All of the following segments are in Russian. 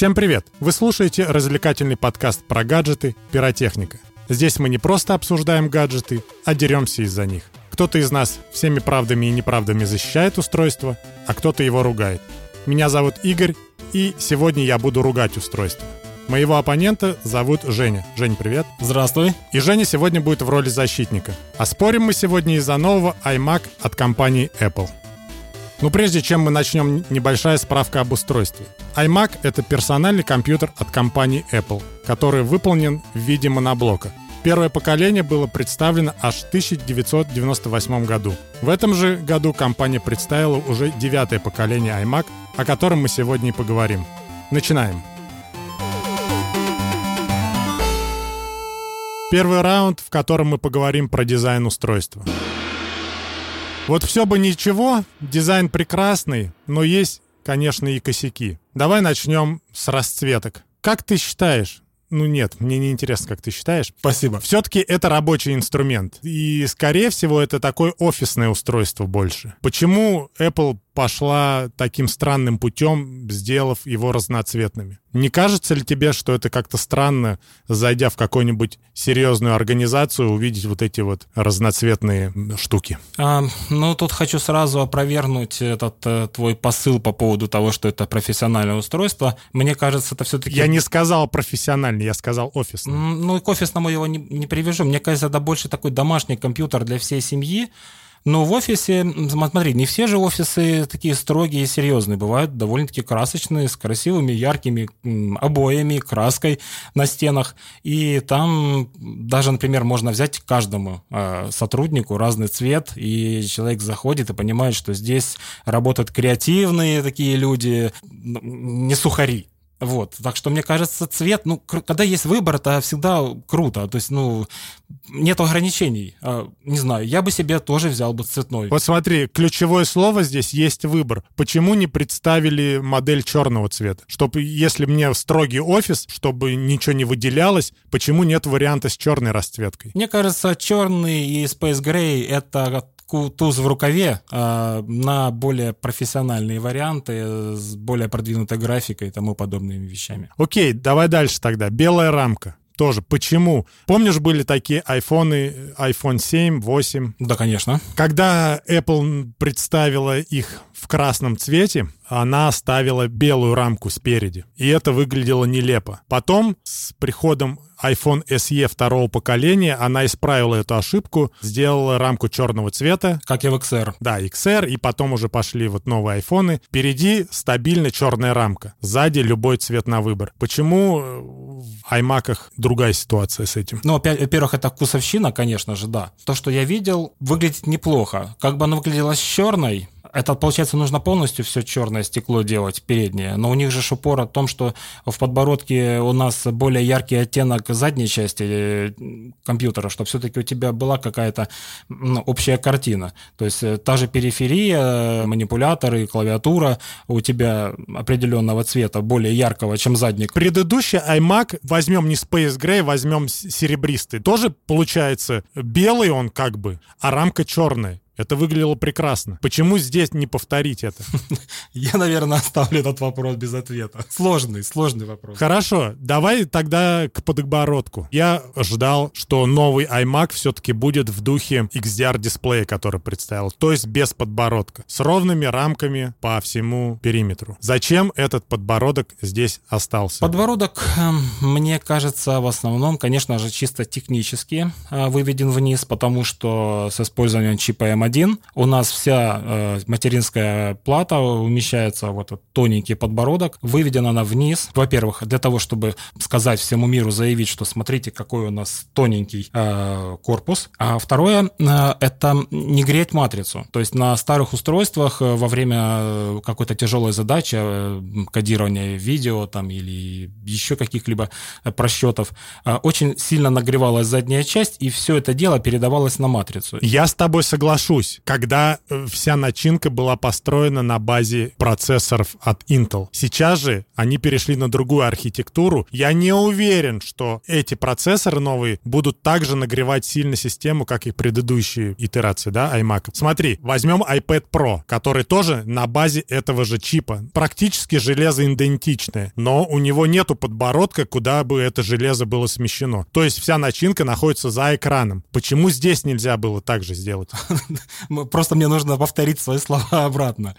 Всем привет! Вы слушаете развлекательный подкаст про гаджеты «Пиротехника». Здесь мы не просто обсуждаем гаджеты, а деремся из-за них. Кто-то из нас всеми правдами и неправдами защищает устройство, а кто-то его ругает. Меня зовут Игорь, и сегодня я буду ругать устройство. Моего оппонента зовут Женя. Жень, привет. Здравствуй. И Женя сегодня будет в роли защитника. А спорим мы сегодня из-за нового iMac от компании Apple. Ну, прежде чем мы начнем, небольшая справка об устройстве. iMac — это персональный компьютер от компании Apple, который выполнен в виде моноблока. Первое поколение было представлено аж в 1998 году. В этом же году компания представила уже девятое поколение iMac, о котором мы сегодня и поговорим. Начинаем. Первый раунд, в котором мы поговорим про дизайн устройства. Вот все бы ничего, дизайн прекрасный, но есть, конечно, и косяки. Давай начнем с расцветок. Как ты считаешь, ну нет, мне не интересно, как ты считаешь. Спасибо. Все-таки это рабочий инструмент. И, скорее всего, это такое офисное устройство больше. Почему Apple пошла таким странным путем, сделав его разноцветными. Не кажется ли тебе, что это как-то странно, зайдя в какую-нибудь серьезную организацию, увидеть вот эти вот разноцветные штуки? А, ну, тут хочу сразу опровергнуть этот э, твой посыл по поводу того, что это профессиональное устройство. Мне кажется, это все-таки... Я не сказал профессиональный, я сказал офисный. Ну, к офисному его не, не привяжу. Мне кажется, это больше такой домашний компьютер для всей семьи, но в офисе, смотри, не все же офисы такие строгие и серьезные. Бывают довольно-таки красочные, с красивыми, яркими обоями, краской на стенах. И там даже, например, можно взять каждому э, сотруднику разный цвет, и человек заходит и понимает, что здесь работают креативные такие люди, не сухари. Вот, так что мне кажется, цвет, ну, когда есть выбор, это всегда круто. То есть, ну, нет ограничений. А, не знаю, я бы себе тоже взял бы цветной. Вот смотри, ключевое слово здесь есть выбор. Почему не представили модель черного цвета? Чтобы, если мне строгий офис, чтобы ничего не выделялось, почему нет варианта с черной расцветкой? Мне кажется, черный и Space Gray это туз в рукаве э, на более профессиональные варианты с более продвинутой графикой и тому подобными вещами. Окей, давай дальше тогда. Белая рамка тоже. Почему? Помнишь, были такие айфоны, iPhone 7, 8? Да, конечно. Когда Apple представила их в красном цвете, она оставила белую рамку спереди. И это выглядело нелепо. Потом, с приходом iPhone SE второго поколения, она исправила эту ошибку, сделала рамку черного цвета. Как и в XR. Да, XR, и потом уже пошли вот новые айфоны. Впереди стабильно черная рамка. Сзади любой цвет на выбор. Почему э, в iMac другая ситуация с этим? Ну, во-первых, это вкусовщина, конечно же, да. То, что я видел, выглядит неплохо. Как бы она выглядела с черной, это, получается, нужно полностью все черное стекло делать, переднее. Но у них же упор о том, что в подбородке у нас более яркий оттенок задней части э, компьютера, чтобы все-таки у тебя была какая-то общая картина. То есть э, та же периферия, манипуляторы, клавиатура у тебя определенного цвета, более яркого, чем задник. Предыдущий iMac, возьмем не Space Gray, возьмем серебристый, тоже получается белый он как бы, а рамка черная. Это выглядело прекрасно. Почему здесь не повторить это? Я, наверное, оставлю этот вопрос без ответа. Сложный, сложный вопрос. Хорошо, давай тогда к подбородку. Я ждал, что новый iMac все-таки будет в духе XDR-дисплея, который представил, то есть без подбородка, с ровными рамками по всему периметру. Зачем этот подбородок здесь остался? Подбородок, эм, мне кажется, в основном, конечно же, чисто технически э, выведен вниз, потому что с использованием чипа M1 один. У нас вся э, материнская плата умещается вот этот тоненький подбородок. Выведена она вниз. Во-первых, для того, чтобы сказать всему миру, заявить, что смотрите, какой у нас тоненький э, корпус. А второе, э, это не греть матрицу. То есть на старых устройствах э, во время э, какой-то тяжелой задачи, э, кодирования видео там или еще каких-либо просчетов, э, очень сильно нагревалась задняя часть, и все это дело передавалось на матрицу. Я с тобой соглашусь взорвусь, когда э, вся начинка была построена на базе процессоров от Intel. Сейчас же они перешли на другую архитектуру. Я не уверен, что эти процессоры новые будут также нагревать сильно систему, как и предыдущие итерации, да, iMac. Смотри, возьмем iPad Pro, который тоже на базе этого же чипа. Практически железо идентичное, но у него нету подбородка, куда бы это железо было смещено. То есть вся начинка находится за экраном. Почему здесь нельзя было так же сделать? Просто мне нужно повторить свои слова обратно.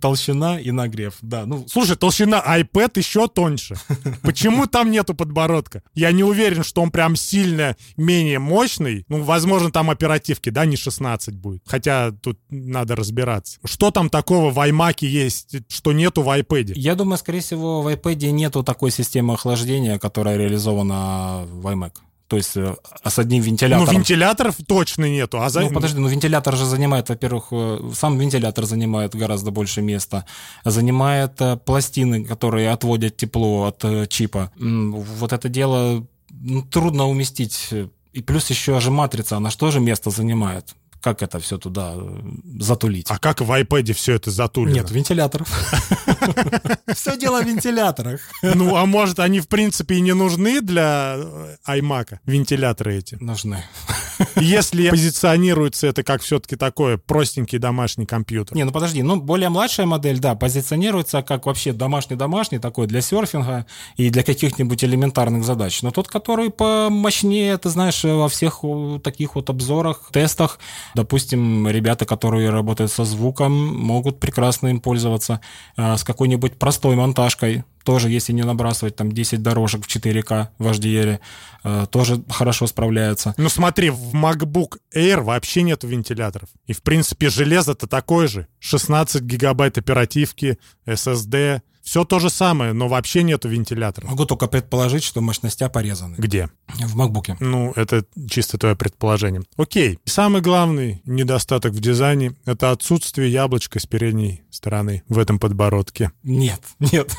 Толщина и нагрев, да. Ну, Слушай, толщина iPad еще тоньше. Почему там нету подбородка? Я не уверен, что он прям сильно менее мощный. Ну, возможно, там оперативки, да, не 16 будет. Хотя тут надо разбираться. Что там такого в iMac есть, что нету в iPad? Я думаю, скорее всего, в iPad нету такой системы охлаждения, которая реализована в iMac то есть э, с одним вентилятором. Ну, вентиляторов точно нету. А за... Ну, подожди, ну вентилятор же занимает, во-первых, э, сам вентилятор занимает гораздо больше места. Занимает э, пластины, которые отводят тепло от чипа. Вот это дело ну, трудно уместить. И плюс еще же матрица, она же место занимает? Как это все туда э, затулить. А как в iPad все это затулено? Нет, вентиляторов. Все дело в вентиляторах. Ну, а может, они, в принципе, и не нужны для э, iMac, вентиляторы эти? Нужны. Если позиционируется это как все-таки такой простенький домашний компьютер. Не, ну подожди, ну более младшая модель, да, позиционируется как вообще домашний-домашний такой для серфинга и для каких-нибудь элементарных задач. Но тот, который помощнее, ты знаешь, во всех таких вот обзорах, тестах, допустим, ребята, которые работают со звуком, могут прекрасно им пользоваться э, с какой-нибудь простой монтажкой, тоже, если не набрасывать там 10 дорожек в 4К в HDR, э, тоже хорошо справляется. Ну смотри, в MacBook Air вообще нет вентиляторов. И, в принципе, железо-то такое же. 16 гигабайт оперативки, SSD, все то же самое, но вообще нету вентилятора. Могу только предположить, что мощностя порезаны. Где? В макбуке. Ну, это чисто твое предположение. Окей. Самый главный недостаток в дизайне — это отсутствие яблочка с передней стороны в этом подбородке. Нет, нет.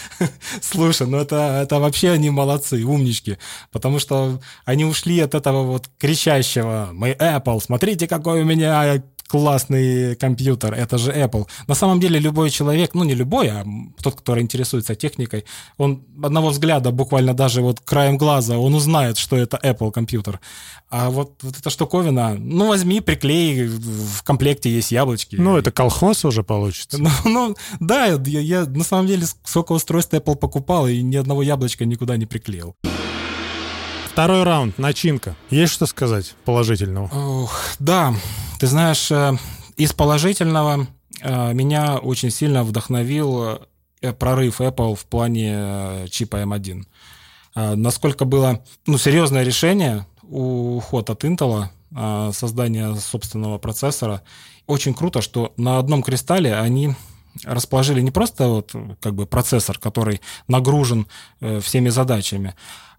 Слушай, ну это, это вообще они молодцы, умнички. Потому что они ушли от этого вот кричащего «Мы Apple, смотрите, какой у меня классный компьютер, это же Apple. На самом деле любой человек, ну не любой, а тот, который интересуется техникой, он одного взгляда, буквально даже вот краем глаза, он узнает, что это Apple компьютер. А вот, вот эта штуковина, ну возьми, приклей, в комплекте есть яблочки. Ну это колхоз уже получится. Ну, ну да, я, я на самом деле сколько устройств Apple покупал и ни одного яблочка никуда не приклеил. Второй раунд, начинка. Есть что сказать положительного? Ох, да, ты знаешь, э, из положительного э, меня очень сильно вдохновил э, прорыв Apple в плане чипа M1. Насколько было ну, серьезное решение уход от Intel, создание собственного процессора. Очень круто, что на одном кристалле они расположили не просто вот как бы процессор, который нагружен всеми задачами,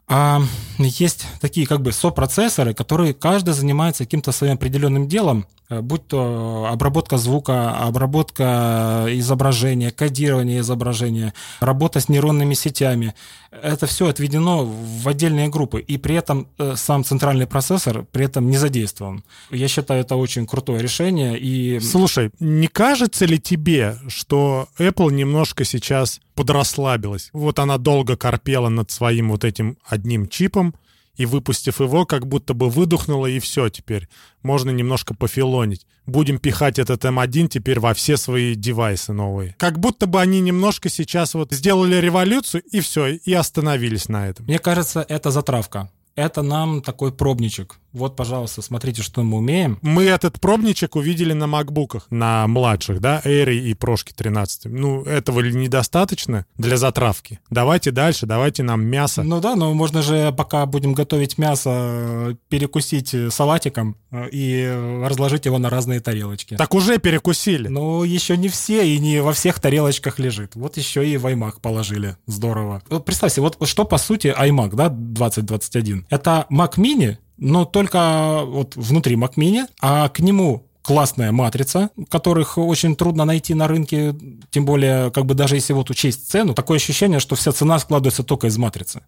а есть такие как бы сопроцессоры, которые каждый занимается каким-то своим определенным делом, будь то обработка звука, обработка изображения, кодирование изображения, работа с нейронными сетями. Это все отведено в отдельные группы, и при этом э, сам центральный процессор при этом не задействован. Я считаю, это очень крутое решение. И... Слушай, не кажется ли тебе, что Apple немножко сейчас подрасслабилась? Вот она долго корпела над своим вот этим одним чипом, и, выпустив его, как будто бы выдохнула, и все теперь. Можно немножко пофилонить. Будем пихать этот М1 теперь во все свои девайсы новые. Как будто бы они немножко сейчас вот сделали революцию, и все, и остановились на этом. Мне кажется, это затравка. Это нам такой пробничек вот, пожалуйста, смотрите, что мы умеем. Мы этот пробничек увидели на макбуках, на младших, да, Эйре и Прошки 13. Ну, этого ли недостаточно для затравки? Давайте дальше, давайте нам мясо. Ну да, но можно же, пока будем готовить мясо, перекусить салатиком э, и разложить его на разные тарелочки. Так уже перекусили. Ну, еще не все и не во всех тарелочках лежит. Вот еще и в iMac положили. Здорово. Вот представьте, вот что по сути iMac, да, 2021. Это Mac Mini, но только вот внутри Mac Mini, а к нему классная матрица, которых очень трудно найти на рынке, тем более, как бы даже если вот учесть цену, такое ощущение, что вся цена складывается только из матрицы.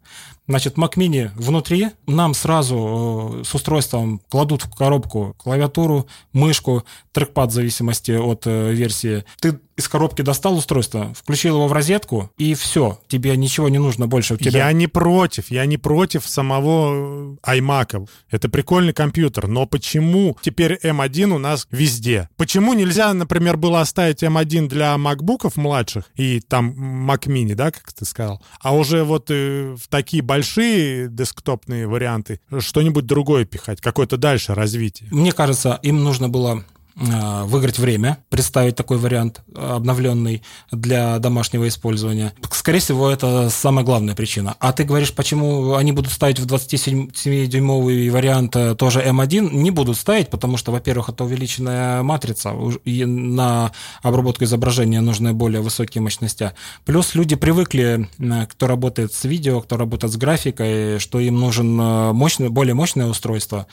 Значит, Mac Mini внутри, нам сразу э, с устройством кладут в коробку клавиатуру, мышку, трекпад в зависимости от э, версии. Ты из коробки достал устройство, включил его в розетку, и все, тебе ничего не нужно больше. У тебя... Я не против, я не против самого э, iMac. Это прикольный компьютер, но почему теперь M1 у нас везде? Почему нельзя, например, было оставить M1 для макбуков младших и там Mac Mini, да, как ты сказал, а уже вот э, в такие большие десктопные варианты что-нибудь другое пихать, какое-то дальше развитие? Мне кажется, им нужно было выиграть время, представить такой вариант обновленный для домашнего использования. Скорее всего, это самая главная причина. А ты говоришь, почему они будут ставить в 27-дюймовый вариант э, тоже M1? Не будут ставить, потому что, во-первых, это увеличенная матрица, и на обработку изображения нужны более высокие мощности. Плюс люди привыкли, э, кто работает с видео, кто работает с графикой, что им нужен мощный, более мощное устройство,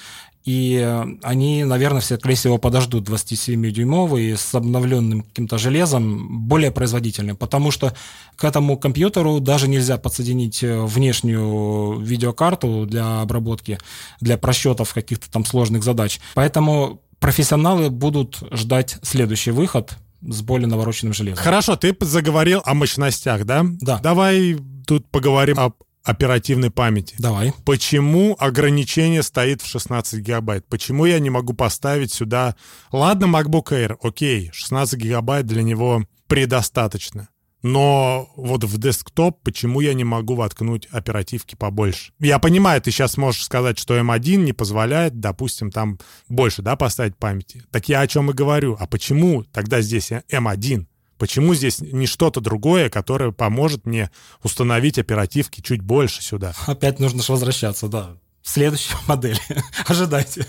и э, они, наверное, все, скорее всего, подождут 27-дюймовый с обновленным каким-то железом, более производительным, потому что к этому компьютеру даже нельзя подсоединить э, внешнюю видеокарту для обработки, для просчетов каких-то там сложных задач. Поэтому профессионалы будут ждать следующий выход с более навороченным железом. Хорошо, ты заговорил о мощностях, да? Да. Давай тут поговорим об оперативной памяти. Давай. Почему ограничение стоит в 16 гигабайт? Почему я не могу поставить сюда... Ладно, MacBook Air, окей, 16 гигабайт для него предостаточно. Но вот в десктоп почему я не могу воткнуть оперативки побольше? Я понимаю, ты сейчас можешь сказать, что M1 не позволяет, допустим, там больше, да, поставить памяти. Так я о чем и говорю. А почему тогда здесь M1? Почему здесь не что-то другое, которое поможет мне установить оперативки чуть больше сюда? Опять нужно же возвращаться, да. Следующая модель. Ожидайте.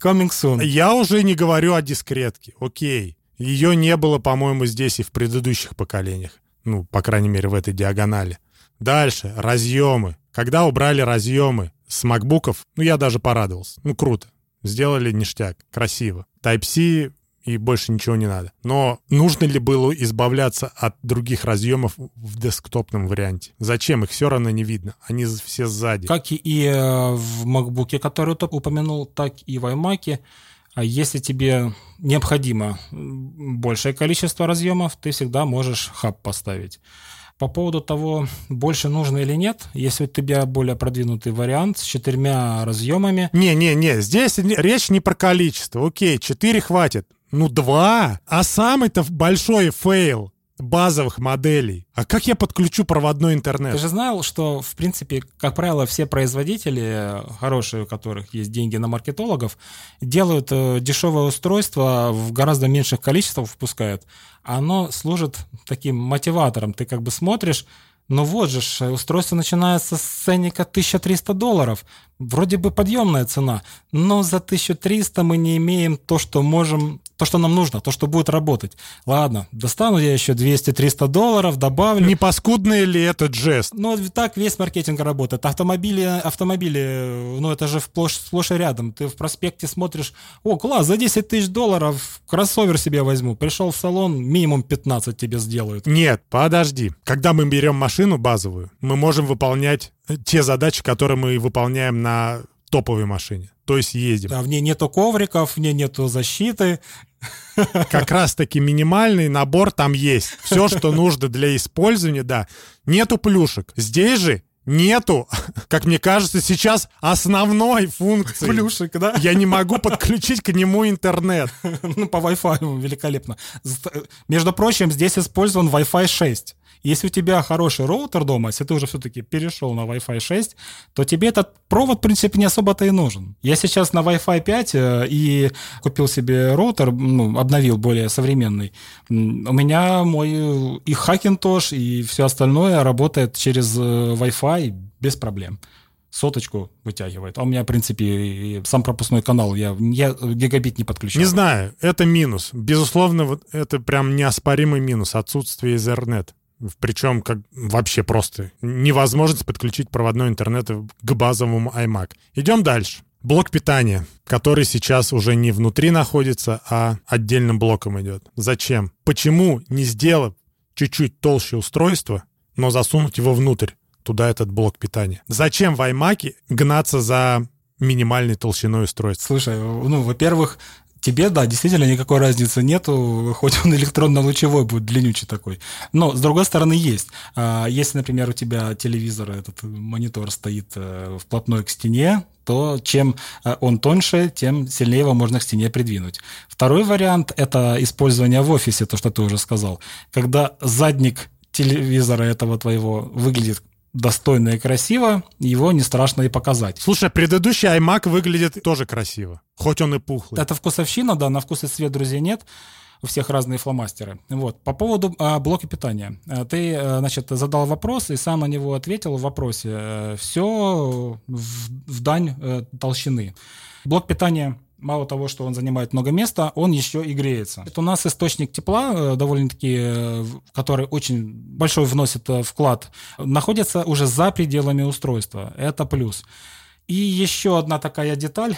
Coming soon. Я уже не говорю о дискретке. Окей. Ее не было, по-моему, здесь и в предыдущих поколениях. Ну, по крайней мере, в этой диагонали. Дальше. Разъемы. Когда убрали разъемы с макбуков, ну, я даже порадовался. Ну, круто. Сделали ништяк. Красиво. Type-C и больше ничего не надо. Но нужно ли было избавляться от других разъемов в десктопном варианте? Зачем? Их все равно не видно. Они все сзади. Как и э, в MacBook, который ты упомянул, так и в iMac. А если тебе необходимо большее количество разъемов, ты всегда можешь хаб поставить. По поводу того, больше нужно или нет, если у тебя более продвинутый вариант с четырьмя разъемами. Не-не-не, здесь речь не про количество. Окей, четыре хватит. Ну, два. А самый-то большой фейл базовых моделей. А как я подключу проводной интернет? Ты же знал, что, в принципе, как правило, все производители, хорошие, у которых есть деньги на маркетологов, делают э, дешевое устройство в гораздо меньших количествах впускают. Оно служит таким мотиватором. Ты как бы смотришь, ну вот же, устройство начинается с ценника 1300 долларов. Вроде бы подъемная цена, но за 1300 мы не имеем то, что можем то, что нам нужно, то, что будет работать. Ладно, достану я еще 200-300 долларов, добавлю. Не паскудный ли этот жест? Ну, так весь маркетинг работает. Автомобили, автомобили, ну, это же сплошь, сплошь и рядом. Ты в проспекте смотришь, о, класс, за 10 тысяч долларов кроссовер себе возьму. Пришел в салон, минимум 15 тебе сделают. Нет, подожди. Когда мы берем машину базовую, мы можем выполнять те задачи, которые мы выполняем на топовой машине. То есть ездим. Да, в ней нету ковриков, в ней нету защиты. Как раз-таки минимальный набор там есть. Все, что нужно для использования, да. Нету плюшек. Здесь же нету, как мне кажется, сейчас основной функции. Плюшек, да? Я не могу подключить к нему интернет. Ну, по Wi-Fi великолепно. Между прочим, здесь использован Wi-Fi 6. Если у тебя хороший роутер дома, если ты уже все-таки перешел на Wi-Fi 6, то тебе этот провод, в принципе, не особо-то и нужен. Я сейчас на Wi-Fi 5 э, и купил себе роутер, ну, обновил более современный. У меня мой и Hackintosh, и все остальное работает через э, Wi-Fi без проблем соточку вытягивает. А у меня, в принципе, сам пропускной канал, я, я гигабит не подключаю. Не знаю, это минус. Безусловно, вот это прям неоспоримый минус, отсутствие Ethernet. Причем как вообще просто невозможность подключить проводной интернет к базовому iMac. Идем дальше. Блок питания, который сейчас уже не внутри находится, а отдельным блоком идет. Зачем? Почему не сделав чуть-чуть толще устройство, но засунуть его внутрь, туда этот блок питания? Зачем в iMac гнаться за минимальной толщиной устройства? Слушай, ну, во-первых, тебе, да, действительно никакой разницы нету, хоть он электронно-лучевой будет длиннючий такой. Но, с другой стороны, есть. А, если, например, у тебя телевизор, этот монитор стоит э, вплотную к стене, то чем э, он тоньше, тем сильнее его можно к стене придвинуть. Второй вариант – это использование в офисе, то, что ты уже сказал. Когда задник телевизора этого твоего выглядит достойно и красиво, его не страшно и показать. Слушай, предыдущий iMac выглядит тоже красиво, хоть он и пухлый. Это вкусовщина, да, на вкус и цвет друзей нет. У всех разные фломастеры. Вот. По поводу а, блока питания. А, ты, а, значит, задал вопрос и сам на него ответил в вопросе. Э, Все в, в дань э, толщины. Блок питания мало того, что он занимает много места, он еще и греется. Это у нас источник тепла, э, довольно-таки, э, который очень большой вносит э, вклад, находится уже за пределами устройства. Это плюс. И еще одна такая деталь.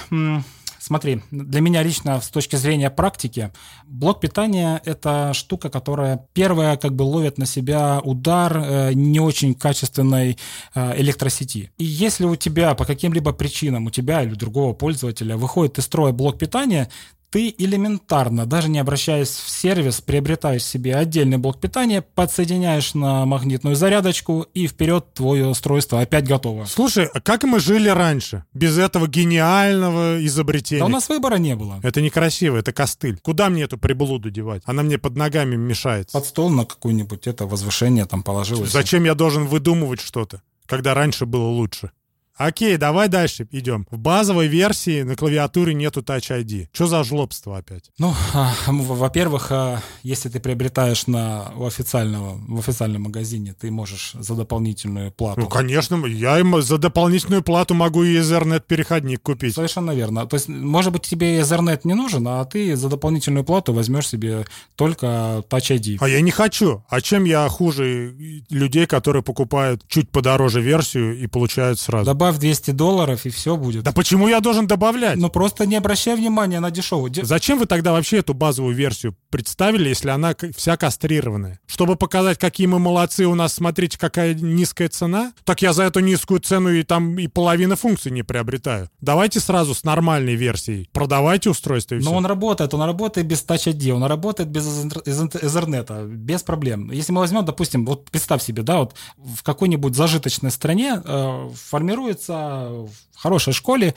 Смотри, для меня лично с точки зрения практики, блок питания – это штука, которая первая как бы ловит на себя удар э, не очень качественной э, электросети. И если у тебя по каким-либо причинам, у тебя или другого пользователя выходит из строя блок питания, ты элементарно, даже не обращаясь в сервис, приобретаешь себе отдельный блок питания, подсоединяешь на магнитную зарядочку и вперед твое устройство опять готово. Слушай, а как мы жили раньше? Без этого гениального изобретения? Да у нас выбора не было. Это некрасиво, это костыль. Куда мне эту приблуду девать? Она мне под ногами мешается. Под стол на какое-нибудь это возвышение там положилось. Зачем я должен выдумывать что-то, когда раньше было лучше? Окей, давай дальше идем. В базовой версии на клавиатуре нету Touch ID. Что за жлобство опять? Ну, а, во-первых, а, если ты приобретаешь на у официального, в официальном магазине, ты можешь за дополнительную плату. Ну, конечно, я им за дополнительную плату могу и Ethernet переходник купить. Совершенно верно. То есть, может быть, тебе Ethernet не нужен, а ты за дополнительную плату возьмешь себе только Touch ID. А я не хочу. А чем я хуже людей, которые покупают чуть подороже версию и получают сразу? Добавь 200 долларов, и все будет. Да почему я должен добавлять? Ну, просто не обращай внимания на дешевую. Зачем вы тогда вообще эту базовую версию представили, если она вся кастрированная? Чтобы показать, какие мы молодцы, у нас, смотрите, какая низкая цена? Так я за эту низкую цену и там и половину функций не приобретаю. Давайте сразу с нормальной версией. Продавайте устройство и Но он работает, он работает без Touch ID, он работает без Ethernet, без проблем. Если мы возьмем, допустим, вот представь себе, да, вот в какой-нибудь зажиточной стране э, формируется формируется в хорошей школе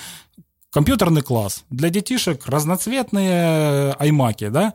компьютерный класс. Для детишек разноцветные аймаки, да,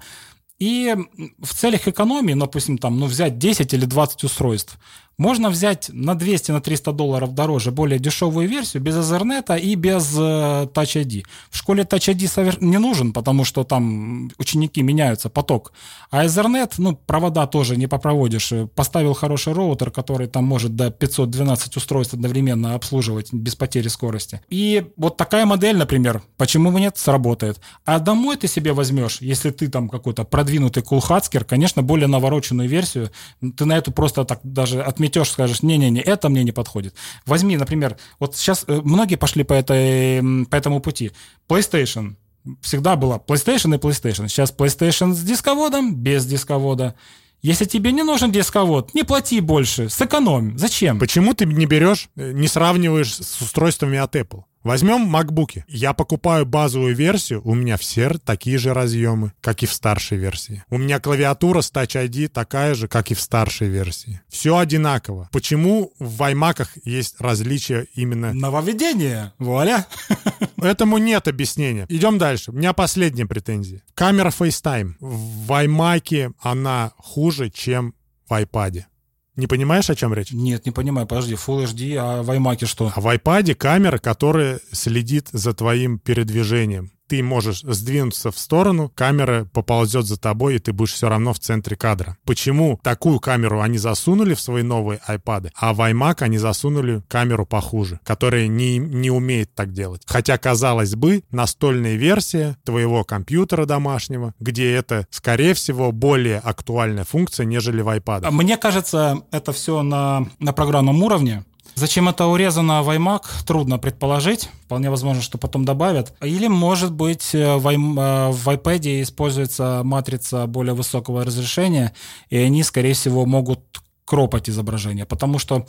и в целях экономии, допустим, там, ну, взять 10 или 20 устройств, можно взять на 200 на 300 долларов дороже более дешевую версию без Ethernet и без э, Touch ID. В школе Touch ID не нужен, потому что там ученики меняются, поток. А Ethernet, ну, провода тоже не попроводишь. Поставил хороший роутер, который там может до 512 устройств одновременно обслуживать без потери скорости. И вот такая модель, например, почему бы нет, сработает. А домой ты себе возьмешь, если ты там какой-то продвинутый кулхацкер, конечно, более навороченную версию, ты на эту просто так даже от отметешь, скажешь, не-не-не, это мне не подходит. Возьми, например, вот сейчас э, многие пошли по, этой, по этому пути. PlayStation. Всегда была PlayStation и PlayStation. Сейчас PlayStation с дисководом, без дисковода. Если тебе не нужен дисковод, не плати больше, сэкономь. Зачем? Почему ты не берешь, э, не сравниваешь с устройствами от Apple? Возьмем макбуки. Я покупаю базовую версию, у меня все такие же разъемы, как и в старшей версии. У меня клавиатура с Touch ID такая же, как и в старшей версии. Все одинаково. Почему в iMac есть различия именно... Нововведение! Вуаля! Этому нет объяснения. Идем дальше. У меня последняя претензия. Камера FaceTime. В iMac она хуже, чем в iPad. Не понимаешь, о чем речь? Нет, не понимаю. Подожди, Full HD, а в iMac что? А в iPad камера, которая следит за твоим передвижением ты можешь сдвинуться в сторону, камера поползет за тобой, и ты будешь все равно в центре кадра. Почему такую камеру они засунули в свои новые iPad, а в iMac они засунули камеру похуже, которая не, не умеет так делать? Хотя, казалось бы, настольная версия твоего компьютера домашнего, где это, скорее всего, более актуальная функция, нежели в iPad. Мне кажется, это все на, на программном уровне. Зачем это урезано в iMac, трудно предположить. Вполне возможно, что потом добавят. Или, может быть, э, в, э, в iPad используется матрица более высокого разрешения, и они, скорее всего, могут кропать изображение, потому что,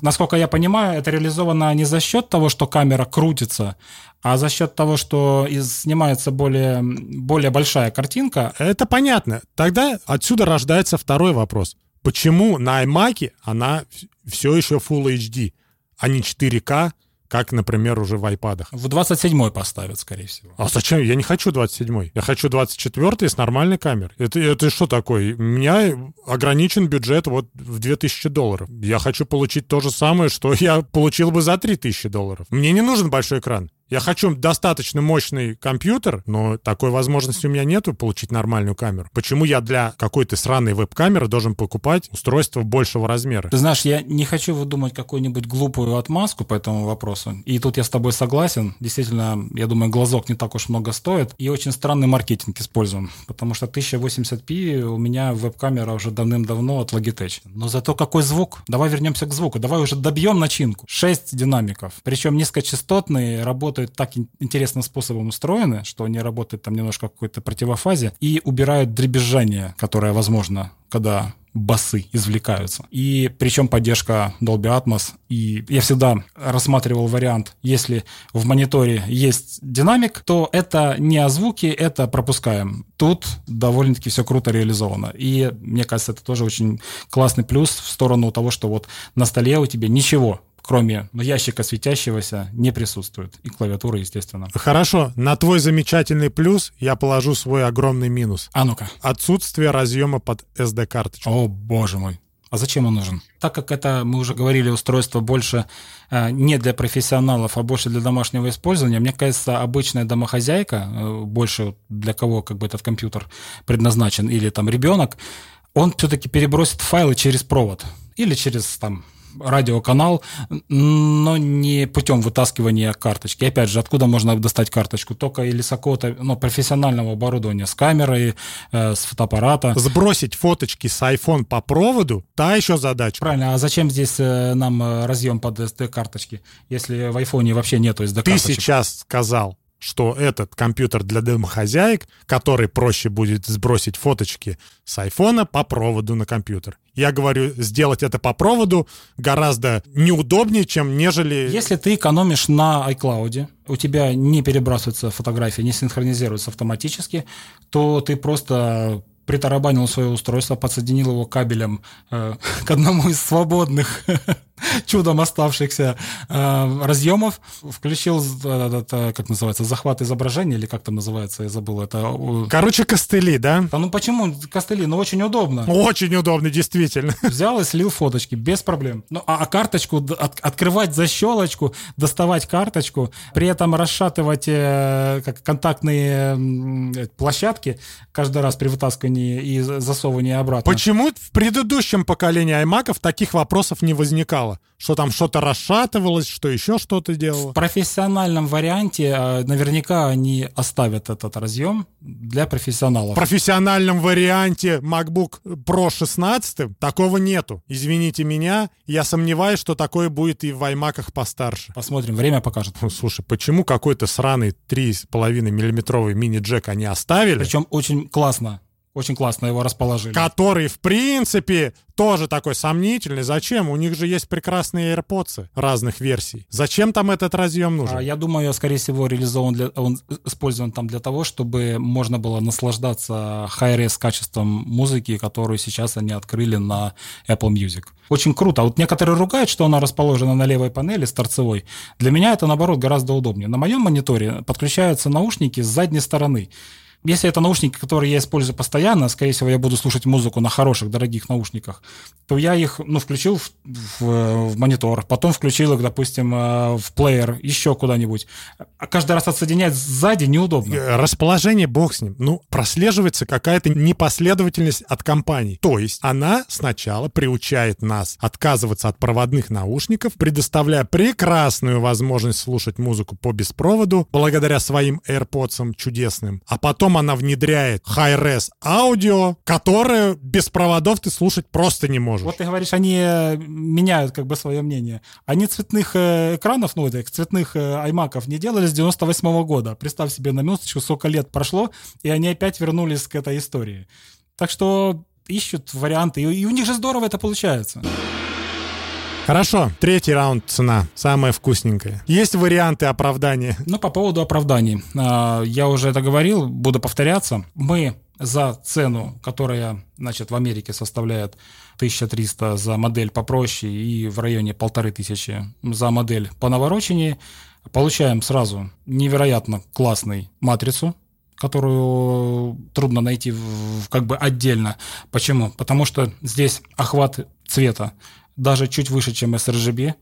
насколько я понимаю, это реализовано не за счет того, что камера крутится, а за счет того, что снимается более, более большая картинка. Это понятно. Тогда отсюда рождается второй вопрос. Почему на iMac она все еще Full HD, а не 4К, как, например, уже в iPad. В 27-й поставят, скорее всего. А зачем? Я не хочу 27-й. Я хочу 24-й с нормальной камерой. Это, это что такое? У меня ограничен бюджет вот в 2000 долларов. Я хочу получить то же самое, что я получил бы за 3000 долларов. Мне не нужен большой экран. Я хочу достаточно мощный компьютер, но такой возможности у меня нету получить нормальную камеру. Почему я для какой-то сраной веб-камеры должен покупать устройство большего размера? Ты знаешь, я не хочу выдумать какую-нибудь глупую отмазку по этому вопросу. И тут я с тобой согласен. Действительно, я думаю, глазок не так уж много стоит. И очень странный маркетинг используем. Потому что 1080p у меня веб-камера уже давным-давно от Logitech. Но зато какой звук? Давай вернемся к звуку. Давай уже добьем начинку. 6 динамиков. Причем низкочастотные, работают работают так интересным способом устроены, что они работают там немножко в какой-то противофазе и убирают дребезжание, которое возможно, когда басы извлекаются. И причем поддержка Dolby Atmos. И я всегда рассматривал вариант, если в мониторе есть динамик, то это не о звуке, это пропускаем. Тут довольно-таки все круто реализовано. И мне кажется, это тоже очень классный плюс в сторону того, что вот на столе у тебя ничего кроме ящика светящегося, не присутствует. И клавиатура, естественно. Хорошо, на твой замечательный плюс я положу свой огромный минус. А ну-ка. Отсутствие разъема под SD-карточку. О, боже мой. А зачем он нужен? Так как это, мы уже говорили, устройство больше э, не для профессионалов, а больше для домашнего использования, мне кажется, обычная домохозяйка, э, больше для кого как бы этот компьютер предназначен, или там ребенок, он все-таки перебросит файлы через провод или через там радиоканал, но не путем вытаскивания карточки. Опять же, откуда можно достать карточку? Только или с какого-то ну, профессионального оборудования, с камерой, э, с фотоаппарата. Сбросить фоточки с iPhone по проводу – та еще задача. Правильно. А зачем здесь э, нам э, разъем под SD-карточки, если в iPhone вообще нету SD-карточек? Ты сейчас сказал, что этот компьютер для домохозяек, который проще будет сбросить фоточки с айфона по проводу на компьютер. Я говорю, сделать это по проводу гораздо неудобнее, чем нежели... Если ты экономишь на iCloud, у тебя не перебрасываются фотографии, не синхронизируются автоматически, то ты просто притарабанил свое устройство, подсоединил его кабелем э, к одному из свободных чудом оставшихся э, разъемов, включил, э, это, как называется, захват изображения, или как там называется, я забыл. Это... Короче, костыли, да? да? Ну почему костыли? Ну очень удобно. Очень удобно, действительно. Взял и слил фоточки, без проблем. Ну а, а карточку, от, открывать защелочку, доставать карточку, при этом расшатывать э, как контактные э, площадки каждый раз при вытаскивании и засовывании обратно. Почему в предыдущем поколении iMac таких вопросов не возникало? Что там что-то расшатывалось, что еще что-то делало? В профессиональном варианте э, наверняка они оставят этот разъем для профессионалов. В профессиональном варианте MacBook Pro 16 такого нету. Извините меня, я сомневаюсь, что такое будет и в iMac постарше. Посмотрим, время покажет. Ну, слушай, почему какой-то сраный 3,5 миллиметровый мини-джек они оставили? Причем очень классно. Очень классно его расположили. Который, в принципе, тоже такой сомнительный. Зачем? У них же есть прекрасные AirPods разных версий. Зачем там этот разъем нужен? А, я думаю, скорее всего, реализован для, он использован там для того, чтобы можно было наслаждаться high-res качеством музыки, которую сейчас они открыли на Apple Music. Очень круто. А вот некоторые ругают, что она расположена на левой панели с торцевой. Для меня это, наоборот, гораздо удобнее. На моем мониторе подключаются наушники с задней стороны. Если это наушники, которые я использую постоянно, скорее всего, я буду слушать музыку на хороших, дорогих наушниках, то я их, ну, включил в, в, в монитор, потом включил их, допустим, э, в плеер, еще куда-нибудь. А каждый раз отсоединять сзади неудобно. Э, расположение, бог с ним. Ну, прослеживается какая-то непоследовательность от компании. То есть она сначала приучает нас отказываться от проводных наушников, предоставляя прекрасную возможность слушать музыку по беспроводу, благодаря своим AirPods чудесным, а потом потом она внедряет high-res аудио, которое без проводов ты слушать просто не можешь. Вот ты говоришь, они э, меняют как бы свое мнение. Они цветных э, экранов, ну, этих цветных э, аймаков не делали с 98 -го года. Представь себе на минуточку, сколько лет прошло, и они опять вернулись к этой истории. Так что ищут варианты, и у них же здорово это получается. Хорошо, третий раунд цена, самая вкусненькая. Есть варианты оправдания? Ну, по поводу оправданий. А, я уже это говорил, буду повторяться. Мы за цену, которая, значит, в Америке составляет 1300 за модель попроще и в районе полторы тысячи за модель по наворочении, получаем сразу невероятно классный матрицу, которую трудно найти в, как бы отдельно. Почему? Потому что здесь охват цвета даже чуть выше, чем sRGB.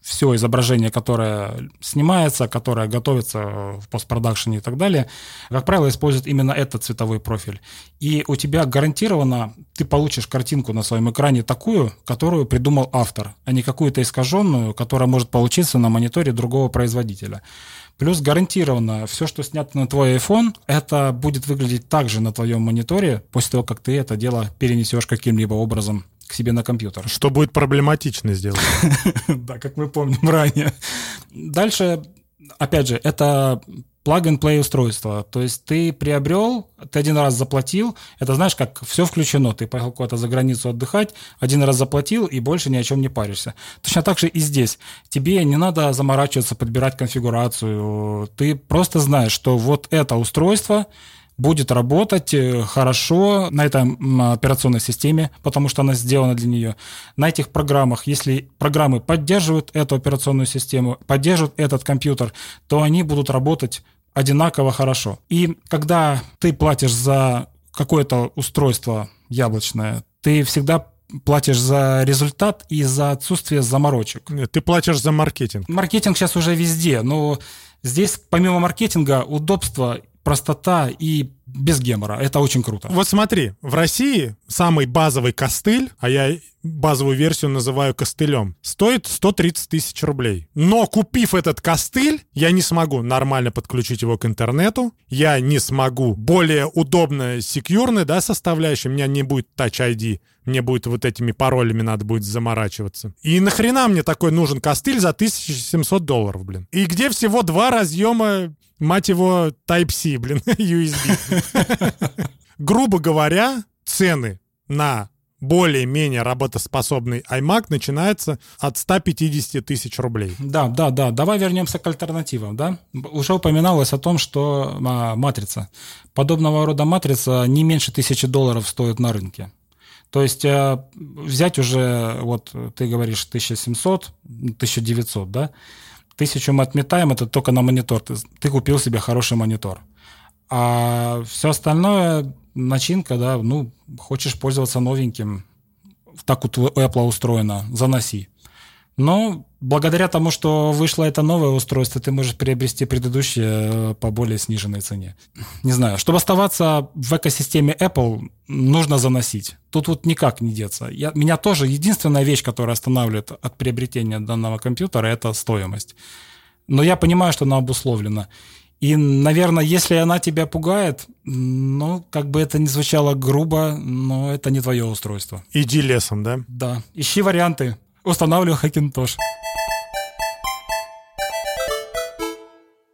Все изображение, которое снимается, которое готовится в постпродакшене и так далее, как правило, использует именно этот цветовой профиль. И у тебя гарантированно ты получишь картинку на своем экране такую, которую придумал автор, а не какую-то искаженную, которая может получиться на мониторе другого производителя. Плюс гарантированно все, что снято на твой iPhone, это будет выглядеть так же на твоем мониторе после того, как ты это дело перенесешь каким-либо образом к себе на компьютер. Что будет проблематично сделать. Да, как мы помним ранее. Дальше, опять же, это plug-and-play устройство. То есть ты приобрел, ты один раз заплатил, это знаешь, как все включено. Ты поехал куда-то за границу отдыхать, один раз заплатил и больше ни о чем не паришься. Точно так же и здесь. Тебе не надо заморачиваться, подбирать конфигурацию. Ты просто знаешь, что вот это устройство будет работать э, хорошо на этой операционной системе, потому что она сделана для нее. На этих программах, если программы поддерживают эту операционную систему, поддерживают этот компьютер, то они будут работать одинаково хорошо. И когда ты платишь за какое-то устройство яблочное, ты всегда платишь за результат и за отсутствие заморочек. Ты платишь за маркетинг. Маркетинг сейчас уже везде, но здесь помимо маркетинга удобство простота и без гемора. Это очень круто. Вот смотри, в России самый базовый костыль, а я базовую версию называю костылем, стоит 130 тысяч рублей. Но купив этот костыль, я не смогу нормально подключить его к интернету, я не смогу более удобно секьюрный, да, составляющий, у меня не будет Touch ID, мне будет вот этими паролями надо будет заморачиваться. И нахрена мне такой нужен костыль за 1700 долларов, блин? И где всего два разъема мать его, Type-C, блин, USB. Грубо говоря, цены на более-менее работоспособный iMac начинается от 150 тысяч рублей. Да, да, да. Давай вернемся к альтернативам. Да? Уже упоминалось о том, что а, матрица. Подобного рода матрица не меньше тысячи долларов стоит на рынке. То есть а, взять уже, вот ты говоришь 1700, 1900, да? Тысячу мы отметаем, это только на монитор. Ты, ты купил себе хороший монитор. А все остальное, начинка, да, ну, хочешь пользоваться новеньким, так у Apple устроено, заноси. Но благодаря тому, что вышло это новое устройство, ты можешь приобрести предыдущее э, по более сниженной цене. Не знаю, чтобы оставаться в экосистеме Apple, нужно заносить. Тут вот никак не деться. Я, меня тоже единственная вещь, которая останавливает от приобретения данного компьютера, это стоимость. Но я понимаю, что она обусловлена. И, наверное, если она тебя пугает, ну, как бы это ни звучало грубо, но это не твое устройство. Иди лесом, да? Да. Ищи варианты. Устанавливаю Hackintosh.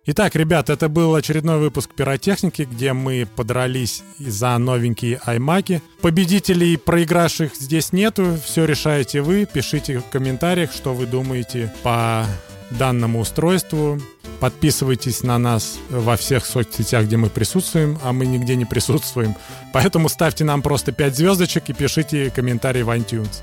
Итак, ребят, это был очередной выпуск пиротехники, где мы подрались за новенькие аймаки. Победителей проигравших здесь нету, все решаете вы. Пишите в комментариях, что вы думаете по данному устройству. Подписывайтесь на нас во всех соцсетях, где мы присутствуем, а мы нигде не присутствуем. Поэтому ставьте нам просто 5 звездочек и пишите комментарии в iTunes.